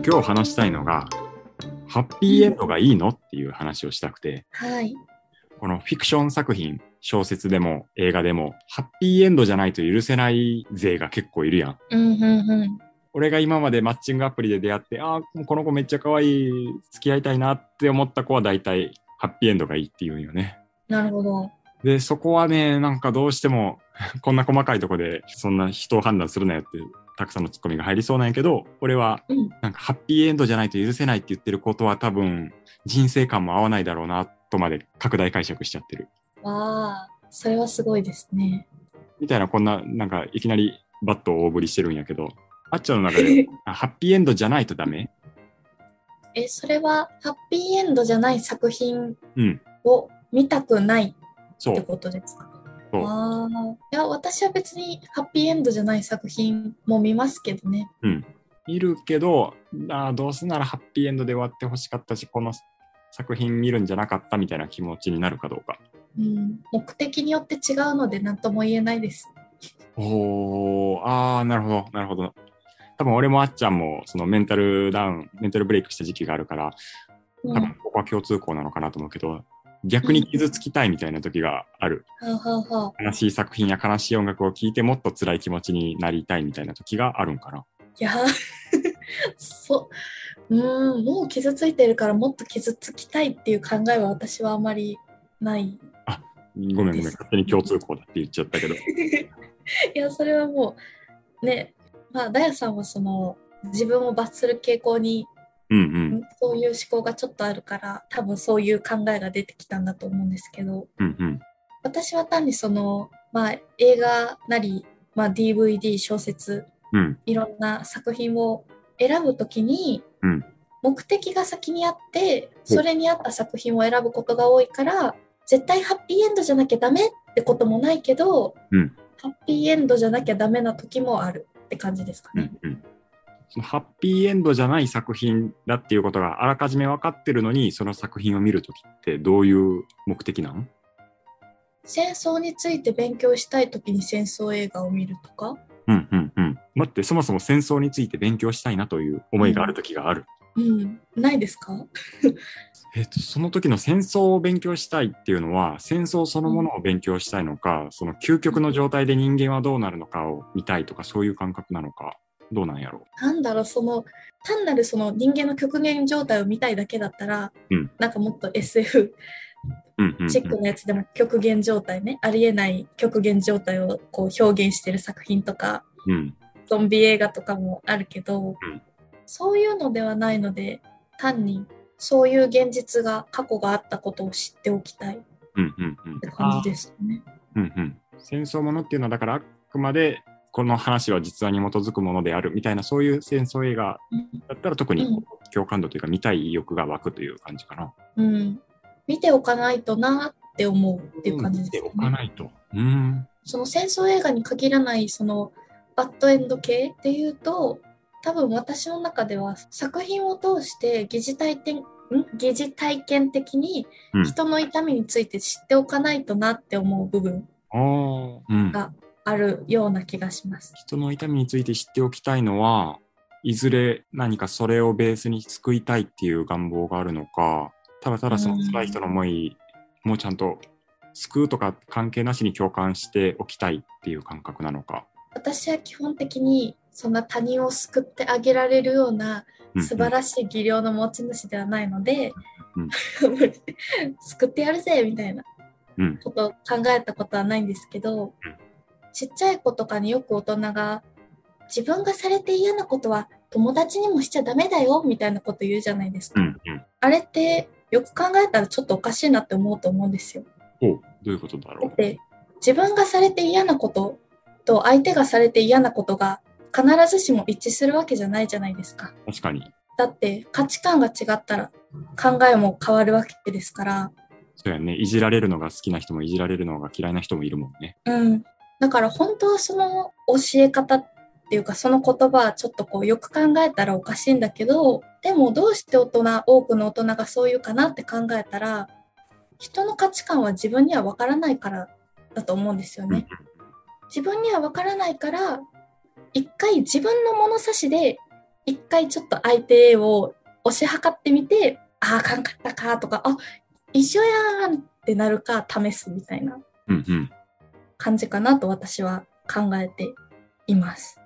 と今日話したいのが、ハッピーエンドがいいのっていう話をしたくて、はい。このフィクション作品、小説でも映画でも、ハッピーエンドじゃないと許せない勢が結構いるやん。うんうんうん。俺が今までマッチングアプリで出会って、ああ、この子めっちゃ可愛い、付き合いたいなって思った子は大体ハッピーエンドがいいって言うんよね。なるほど。で、そこはね、なんかどうしても、こんな細かいとこで、そんな人を判断するなよって、たくさんのツッコミが入りそうなんやけど、俺は、うん。なんかハッピーエンドじゃないと許せないって言ってることは多分、人生観も合わないだろうな、とまで拡大解釈しちゃってる。わあ、それはすごいですね。みたいな、こんな、なんか、いきなりバットを大振りしてるんやけど、あっちゃんの中で、あハッピーエンドじゃないとダメ？え、それはハッピーエンドじゃない作品うん。を見たくないって。ことですか？そうああ。いや、私は別にハッピーエンドじゃない作品も見ますけどね。うん。いるけど、あーどうせならハッピーエンドで終わってほしかったし、この作品見るんじゃなかったみたいな気持ちになるかどうか。うん。目的によって違うので何とも言えないです。おー、あー、なるほど、なるほど。多分俺もあっちゃんも、そのメンタルダウン、メンタルブレイクした時期があるから、うん。多は分ここは共通項なのかなと思うけど、逆に傷つきたいみたいな時がある。あ、はあはあ、悲しい作品や悲しい音楽を聴いてもっと辛い気持ちになりたいみたいな時があるんかな。いや、そう。うーん、もう傷ついてるからもっと傷つきたいっていう考えは私はあまりない。ごめんごめん、勝手に共通項だって言っちゃったけど。いや、それはもう、ね、まあ、ダヤさんはその、自分を罰する傾向に、うんうん。そういう思考がちょっとあるから、多分そういう考えが出てきたんだと思うんですけど、うんうん。私は単にその、まあ、映画なり、まあ、DVD、小説、うん。いろんな作品を選ぶときに、うん目的が先にあって、それに合った作品を選ぶことが多いから、絶対ハッピーエンドじゃなきゃダメってこともないけど、うんハッピーエンドじゃなきゃダメな時もあるって感じですかね。うんうん。そのハッピーエンドじゃない作品だっていうことがあらかじめ分かってるのに、その作品を見るときってどういう目的なの戦争について勉強したい時に戦争映画を見るとか、うんうんうん。待って、そもそも戦争について勉強したいなという思いがあるときがある。うん、ないですか？えっと、その時の戦争を勉強したいっていうのは、戦争そのものを勉強したいのか、その究極の状態で人間はどうなるのかを見たいとか、そういう感覚なのか、どうなんやろなんだろう、その、単なるその人間の極限状態を見たいだけだったら、うんなんかもっと SF。チックなやつでも極限状態ね、ありえない極限状態をこう表現してる作品とか、うん。ゾンビ映画とかもあるけど、うんそういうのではないので、単にそういう現実が過去があったことを知っておきたいっうんうんうん。て感じですね。うんうん、戦争ものっていうのはだからあくまでこの話は実話に基づくものであるみたいなそういう戦争映画うんだったら特にうん共感度というか見たい意欲が湧くという感じかな。うん。見ておかないとなって思うっていう感じです見ておね。かないと。うん。その戦争映画に限らないそのバッドエンド系っていうと多分私の中では作品を通して疑似体験ん？疑似体験的にうん人の痛みについて知っておかないとなって思う部分。があるような気がします。人の痛みについて知っておきたいのはいずれ何かそれをベースに救いたいっていう願望があるのかただただその辛い人の思いもちゃんと救うとか関係なしに共感しておきたいっていう感覚なのか。私は基本的にそんな他人を救ってあげられるようなうん素晴らしい技量の持ち主ではないので、うん 救ってやるぜみたいなうんことを考えたことはないんですけど、ちっちゃい子とかによく大人が自分がされて嫌なことは友達にもしちゃダメだよみたいなこと言うじゃないですか。うんうん。あれってよく考えたらちょっとおかしいなって思うと思うんですよ。おうどういうことだろう？だって自分がされて嫌なことと相手がされて嫌なことが必ずしも一致するわけじゃないじゃないですか。確かに。だって価値観が違ったら考えも変わるわけですから、そうやね。いじられるのが好きな人もいじられるのが嫌いな人もいるもんね。うん。だから本当はその教え方っていうかその言葉はちょっとこうよく考えたらおかしいんだけど、でもどうして大人、多くの大人がそう言うかなって考えたら、人の価値観は自分にはわからないからだと思うんですよね。自分にはわからないから、一回自分の物差しで一回ちょっと相手を押し量ってみて、ああ、あかんかったかとか、あ一緒やんってなるか試すみたいなうんうん。感じかなと私は考えています。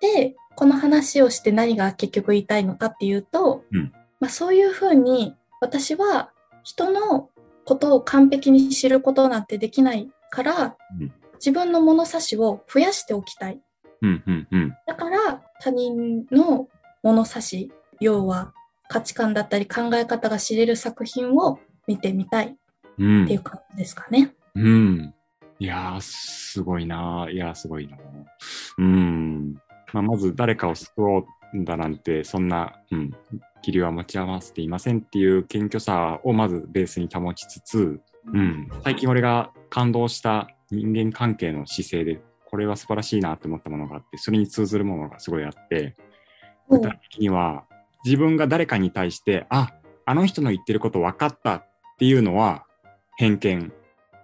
で、この話をして何が結局言いたいのかっていうと、うんまあ、そういうふうに私は人のことを完璧に知ることなんてできないから、うん自分の物差しを増やしておきたい。うんうんうん。だから他人の物差し、要は価値観だったり考え方が知れる作品を見てみたいうんっていう感じですかね。うん。いやー、すごいなー。いやー、すごいなー。うん。まあ、まず誰かを救おうんだなんて、そんな、うん、気流は持ち合わせていませんっていう謙虚さをまずベースに保ちつつ、うん。最近俺が感動した人間関係の姿勢で、これは素晴らしいなって思ったものがあって、それに通ずるものがすごいあって、うん具体的には、自分が誰かに対して、あ、あの人の言ってること分かったっていうのは偏見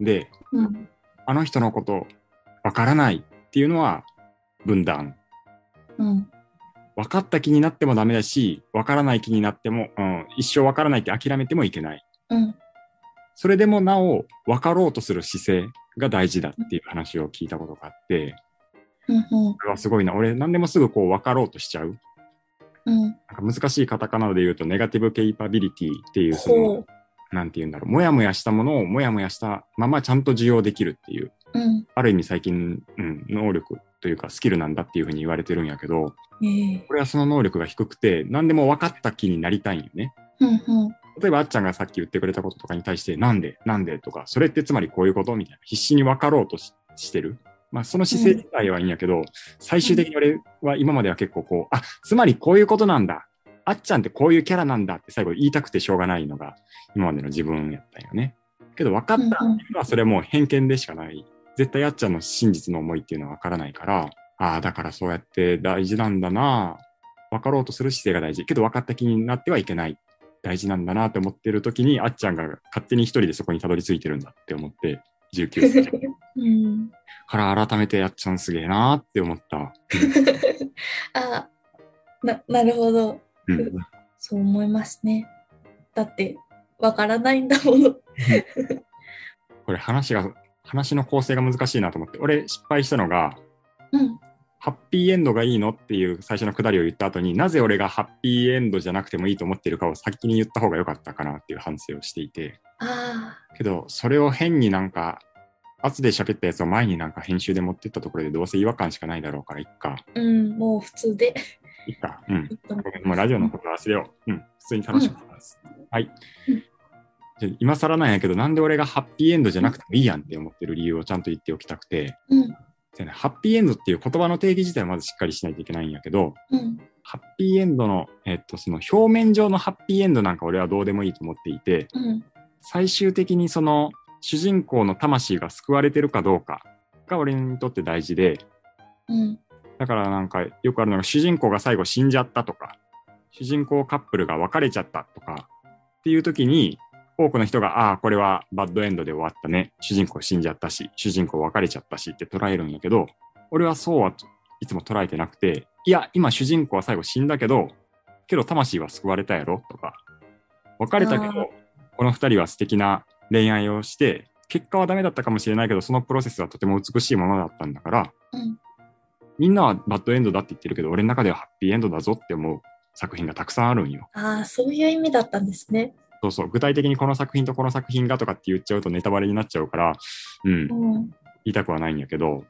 で、うんあの人のこと分からないっていうのは分断。うん分かった気になってもダメだし、分からない気になっても、うん、一生分からないって諦めてもいけない。うんそれでもなお分かろうとする姿勢が大事だっていう話を聞いたことがあって、うんうんこれはすごいな。俺何でもすぐこう分かろうとしちゃう。うんなんか難しいカタカナで言うとネガティブケイパビリティっていうそほのう、なんて言うんだろう。もやもやしたものをもやもやしたままちゃんと受容できるっていう、うんある意味最近、うん、能力というかスキルなんだっていうふうに言われてるんやけど、ええこれはその能力が低くて、何でも分かった気になりたいんよね。うんうん例えばあっちゃんがさっき言ってくれたこととかに対して、なんでなんでとか、それってつまりこういうことみたいな。必死に分かろうとししてる。まあその姿勢自体はいいんやけど、最終的に俺は今までは結構こう、あ、つまりこういうことなんだ。あっちゃんってこういうキャラなんだって最後言いたくてしょうがないのが今までの自分やったんよね。けど分かったのはそれもう偏見でしかない。絶対あっちゃんの真実の思いっていうのは分からないから、ああ、だからそうやって大事なんだな。分かろうとする姿勢が大事。けど分かった気になってはいけない。大事なんだなって思ってる時に、あっちゃんが勝手に一人でそこにたどり着いてるんだって思って、19歳うんから改めてあっちゃんすげえなーって思った。あななるほどうん。そう思いますね。だってわからないんだもの。これ話が、話の構成が難しいなと思って、俺失敗したのが、うん。ハッピーエンドがいいのっていう最初のくだりを言った後になぜ俺がハッピーエンドじゃなくてもいいと思ってるかを先に言った方が良かったかなっていう反省をしていて。あけどそれを変になんか後で喋ったやつを前になんか編集で持ってったところでどうせ違和感しかないだろうからいっか。あうんもう普通でいっかうん。もうラジオのこと忘れよう。うん。普通に楽しかったです、はい。うん。じゃあ今更なんやけどなんで俺がハッピーエンドじゃなくてもいいやんって思ってる理由をちゃんと言っておきたくて。うん。でねハッピーエンドっていう言葉の定義自体はまずしっかりしないといけないんやけどうん。ハッピーエンドの、えっと、その表面上のハッピーエンドなんか俺はどうでもいいと思っていて、うん。最終的にその主人公の魂が救われてるかどうかが俺にとって大事で、うんだからなんかよくあるのが主人公が最後死んじゃったとか、主人公カップルが別れちゃったとかっていう時に、多くの人が、ああ、これはバッドエンドで終わったね。主人公死んじゃったし、主人公別れちゃったしって捉えるんやけど、俺はそうはいつも捉えてなくて、いや、今主人公は最後死んだけど、けど魂は救われたやろとか、別れたけど、この二人は素敵な恋愛をして、結果はダメだったかもしれないけど、そのプロセスはとても美しいものだったんだから、うんみんなはバッドエンドだって言ってるけど、俺の中ではハッピーエンドだぞって思う作品がたくさんあるんよ。ああそういう意味だったんですね。そうそう。具体的にこの作品とこの作品がとかって言っちゃうとネタバレになっちゃうから、うん、う言んいたくはないんやけど、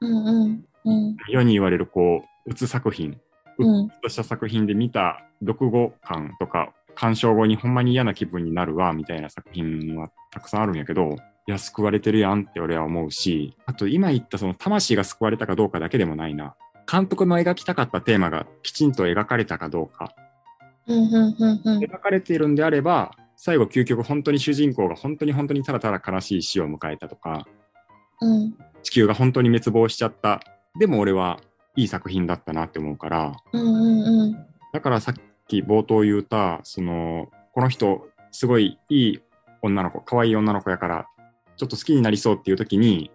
うんうんうん。世に言われるこう、うつ作品、うん。うっとした作品で見た読後感とか、鑑賞後にほんまに嫌な気分になるわ、みたいな作品はたくさんあるんやけど、いや、救われてるやんって俺は思うし、あと今言ったその魂が救われたかどうかだけでもないな。監督の描きたかったテーマがきちんと描かれたかどうか。描かれているんであれば、最後究極本当に主人公が本当に本当にただただ悲しい死を迎えたとか、うん地球が本当に滅亡しちゃった。でも俺はいい作品だったなって思うから、うんうんうんだからさっき冒頭言った、その、この人、すごいいい女の子、可愛い女の子やから、ちょっと好きになりそうっていう時に、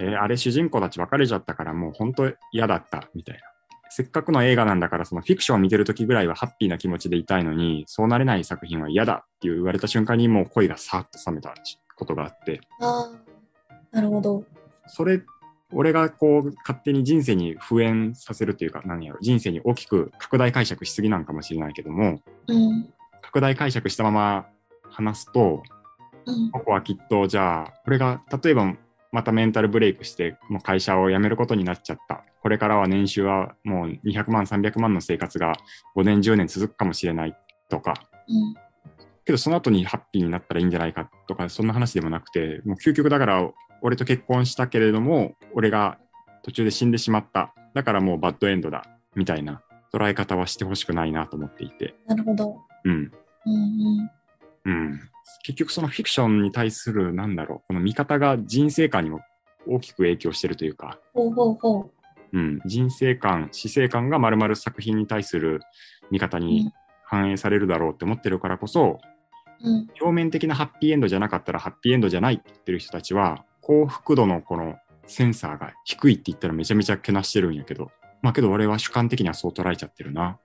えーあれ主人公たち別れちゃったからもう本当嫌だったみたいな。せっかくの映画なんだから、そのフィクションを見てる時ぐらいはハッピーな気持ちでいたいのに、そうなれない作品は嫌だって言われた瞬間にもう恋がさーっと冷めたことがあって、ああ、なるほど。それ、俺がこう、勝手に人生に敷衍させるというか、何やろ、人生に大きく拡大解釈しすぎなんかもしれないけども、うん。拡大解釈したまま話すと、うん。ここはきっと、じゃあ、俺が、例えば、またメンタルブレイクして、もう会社を辞めることになっちゃった。これからは年収はもう200万、300万の生活が5年、10年続くかもしれないとか。うん。けど、その後にハッピーになったらいいんじゃないかとか、そんな話でもなくて、もう究極だから、俺と結婚したけれども、俺が途中で死んでしまった。だからもうバッドエンドだ。みたいな捉え方はしてほしくないなと思っていて。なるほど。うん。うんうん。うん。結局そのフィクションに対する、なんだろう、この見方が人生観にも大きく影響してるというか、ほうほうほうん、人生観、死生観が丸々作品に対する見方う。うにん。反映されるだろうって思ってるからこそ、うん。表面的なハッピーエンドじゃなかったらハッピーエンドじゃないって言ってる人たちは、幸福度のこのセンサーが低いって言ったらめちゃめちゃけなしてるんやけど、まあけど俺は主観的にはそう捉えちゃってるな。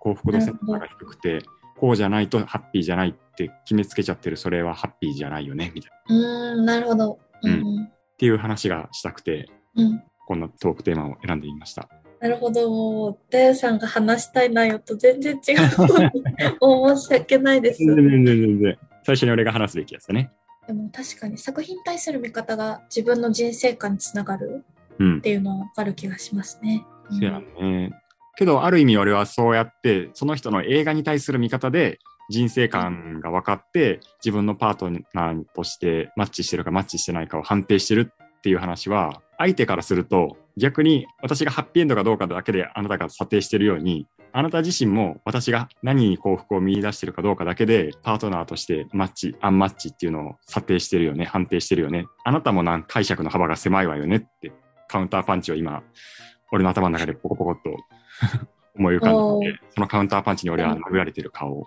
幸福度センサーが低くて、こうじゃないとハッピーじゃないって決めつけちゃってる、それはハッピーじゃないよね、みたいな。うーん、なるほど。うんうん。っていう話がしたくて、うん。こんなトークテーマを選んでみました。なるほど。もう、ダヨさんが話したい内容と全然違う。申し訳ないです。全然全然全然。最初に俺が話すべきやつだね。でも確かに作品に対する見方が自分の人生観につながるうんっ。ていうのはわかる気がしますね。うんそうやね。けど、ある意味俺はそうやって、その人の映画に対する見方で、人生観が分かって、自分のパートナーとしてマッチしてるかマッチしてないかを判定してるっていう話は、相手からすると、逆に私がハッピーエンドかどうかだけであなたが査定してるように、あなた自身も私が何に幸福を見出してるかどうかだけで、パートナーとしてマッチ、アンマッチっていうのを査定してるよね、判定してるよね。あなたもなん解釈の幅が狭いわよねって、カウンターパンチを今、俺の頭の中でポコポコっと 思い浮かんでて、そのカウンターパンチに俺は殴られてる顔を。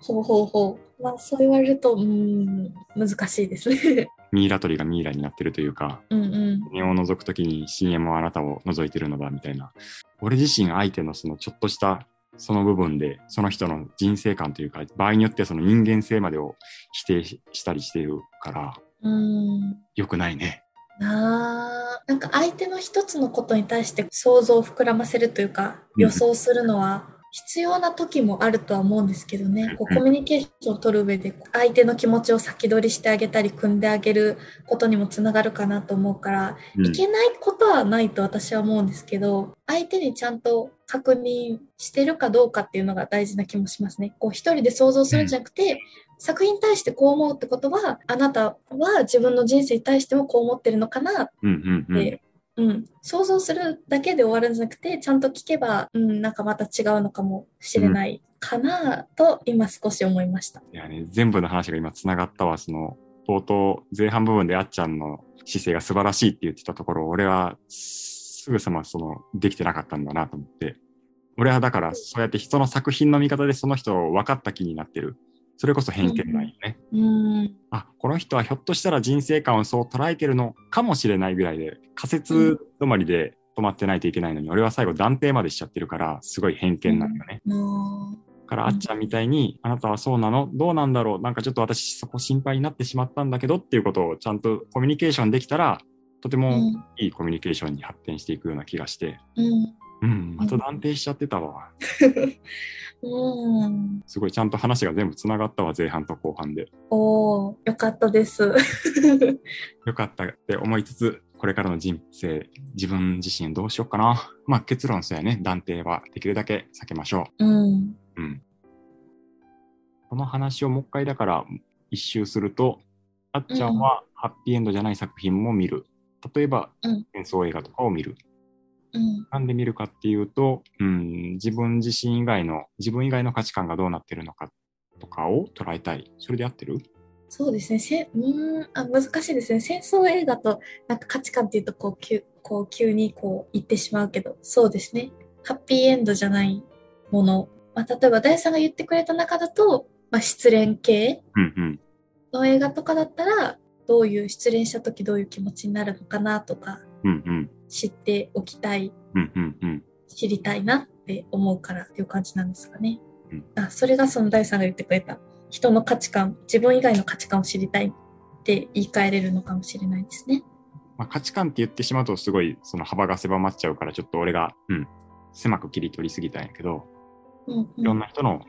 ほうほうほう。まあそう言われると、うーん、難しいですね。ミイラ取りがミイラになってるというか、うんうん。目を覗くときに深淵もあなたを覗いてるのだみたいな。俺自身相手のそのちょっとしたその部分で、その人の人生観というか、場合によってはその人間性までを否定ししたりしているから、うーん。良くないね。なあなんか相手の一つのことに対して想像を膨らませるというかうん。予想するのは必要な時もあるとは思うんですけどね、こううんコミュニケーションを取る上で相手の気持ちを先取りしてあげたり組んであげることにもつながるかなと思うから、うん。いけないことはないと私は思うんですけど相手にちゃんと確認してるかどうかっていうのが大事な気もしますね。こう一人で想像するんじゃなくて、作品に対してこう思うってことはあなたは自分の人生に対してもこう思ってるのかな？うんうんうん。で、うん、想像するだけで終わるんじゃなくてちゃんと聞けば、うん、なんかまた違うのかもしれないかなと今少し思いました。いやね、全部の話が今繋がったわ。その、冒頭、前半部分であっちゃんの姿勢が素晴らしいって言ってたところ、俺はすぐさまその、できてなかったんだなと思って。俺はだから、そうやって人の作品の見方でその人を分かった気になってる。それこそ偏見なんよね。うん。あ、この人はひょっとしたら人生観をそう捉えてるのかもしれないぐらいで、仮説止まりで止まってないといけないのに、俺は最後断定までしちゃってるから、すごい偏見なんよね。もからあっちゃん。みたいに、あなたはそうなのどうなん。だろうなん。かちょっと私そこ心配になってしまったん。だけどっていうことをちゃん。とコミュニケーションできたら、とてう、うもん。いいコミュニケーションに発展していくような気がして、うんうん、また断定しちゃってたわ。うん、すごいちゃんと話が全部繋がったわ、前半と後半で。おーよかったです。よかったって思いつつ、これからの人生、自分自身どうしようかな。まあ結論そうやね。断定はできるだけ避けましょうんう。うん。この話をもう一回だから一周すると、あっちゃんはハッピーエンドじゃない作品も見る。例えば、うん戦争映画とかを見る。うん。なんで見るかっていうと、うん、自分自身以外の、自分以外の価値観がどうなってるのかとかを捉えたい。それで合ってる？そうですね。せうんあ難しいですね。戦争映画となんか価値観っていうとこう急こう急にこう言ってしまうけどそうですね。ハッピーエンドじゃないもの、まあ、例えば大さんが言ってくれた中だと、まあ、失恋系。の映画とかだったらどういう失恋した時どういう気持ちになるのかなとか。うんうん。知っておきたいうんうんうん。知りたいなって思うからっていう感じなんですかね。うんあそれがその第さんが言ってくれた人の価値観、自分以外の価値観を知りたいって言い換えれるのかもしれないですね。まあ、価値観って言ってしまうとすごいその幅が狭まっちゃうからちょっと俺が、うん、狭く切り取りすぎたんやけどうんうんいろんな人の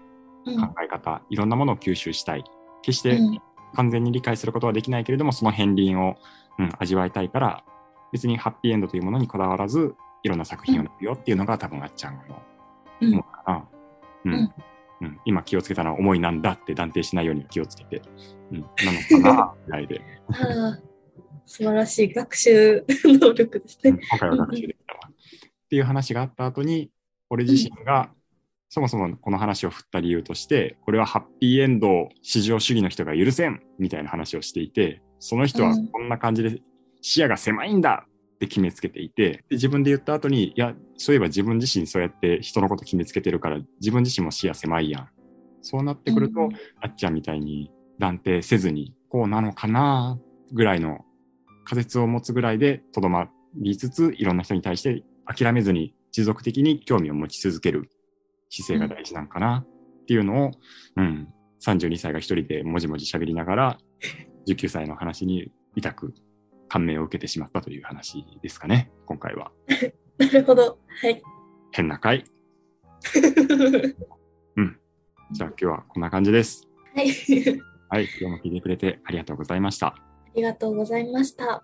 うん考え方、いろんなものを吸収したい決してうん完全に理解することはできないけれどもその片鱗を、うん、味わいたいから別にハッピーエンドというものにこだわらずいろんな作品を見るよっていうのが多分あっちゃんのうん。思うかな。うん。うん。うん。今気をつけたのは思いなんだって断定しないように気をつけて、うん、なのかなぐらいで、素晴らしい学習能力ですうん。ね。今回は学習できたわ。っていう話があった後に俺自身がそもそもこの話を振った理由としてこれはハッピーエンドを至上主義の人が許せんみたいな話をしていてその人はこんな感じで視野が狭いんだって決めつけていてで自分で言った後にいやそういえば自分自身そうやって人のこと決めつけてるから自分自身も視野狭いやん。そうなってくると、うん。あっちゃんみたいに断定せずにこうなのかなぐらいの仮説を持つぐらいでとどまりつついろんな人に対して諦めずに持続的に興味を持ち続ける姿勢が大事なんかなっていうのを、うん、32歳が一人でもじもじ喋りながら19歳の話に痛く感銘を受けてしまったという話ですかね今回は なるほど。はい。変な回 じゃあ今日はこんな感じですはい。はい今日も聞いてくれてありがとうございましたありがとうございました。